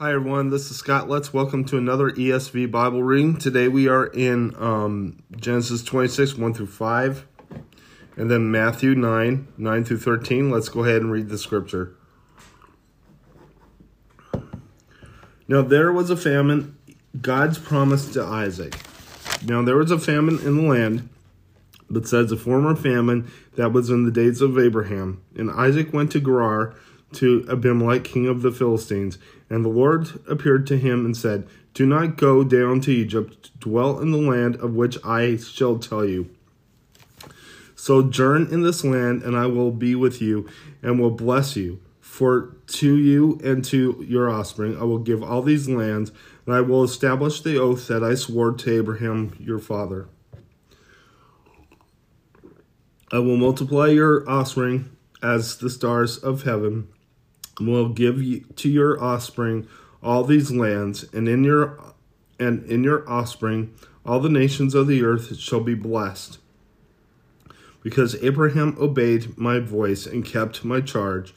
Hi everyone, this is Scott. Let's welcome to another ESV Bible reading. Today we are in um, Genesis 26, 1 through 5, and then Matthew 9, 9 through 13. Let's go ahead and read the scripture. Now there was a famine, God's promise to Isaac. Now there was a famine in the land, but says a former famine that was in the days of Abraham. And Isaac went to Gerar to Abimelech, king of the Philistines. And the Lord appeared to him and said, Do not go down to Egypt, dwell in the land of which I shall tell you. Sojourn in this land, and I will be with you, and will bless you. For to you and to your offspring I will give all these lands, and I will establish the oath that I swore to Abraham your father. I will multiply your offspring as the stars of heaven will give to your offspring all these lands, and in your and in your offspring all the nations of the earth shall be blessed. Because Abraham obeyed my voice and kept my charge,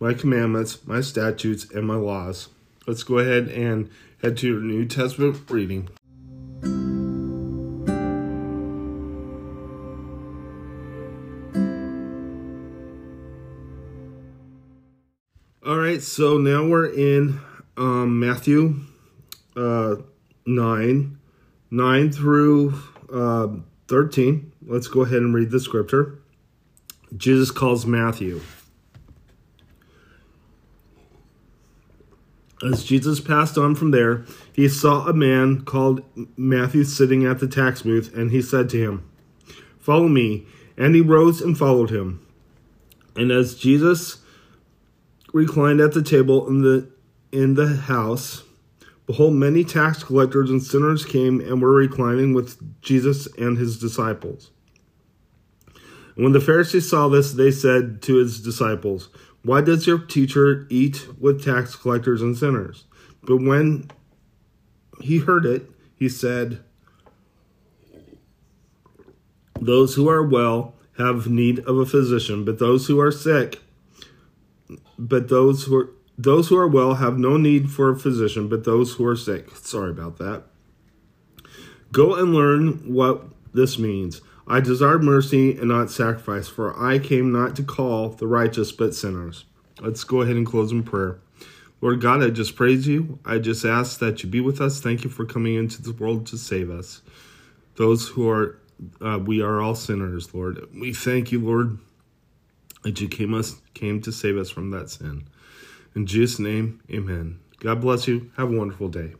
my commandments, my statutes, and my laws. Let's go ahead and head to your New Testament reading. All right, so now we're in um, Matthew uh, 9, 9 through uh, 13. Let's go ahead and read the scripture. Jesus calls Matthew. As Jesus passed on from there, he saw a man called Matthew sitting at the tax booth, and he said to him, Follow me. And he rose and followed him. And as Jesus reclined at the table in the in the house. Behold, many tax collectors and sinners came and were reclining with Jesus and his disciples. And when the Pharisees saw this, they said to his disciples, Why does your teacher eat with tax collectors and sinners? But when he heard it, he said, Those who are well have need of a physician, but those who are sick but those who are those who are well have no need for a physician, but those who are sick. Sorry about that. Go and learn what this means. I desire mercy and not sacrifice, for I came not to call the righteous but sinners. Let's go ahead and close in prayer. Lord God, I just praise you. I just ask that you be with us. Thank you for coming into the world to save us. Those who are, uh, we are all sinners, Lord. We thank you, Lord, that you came us came to save us from that sin. In Jesus' name, amen. God bless you. Have a wonderful day.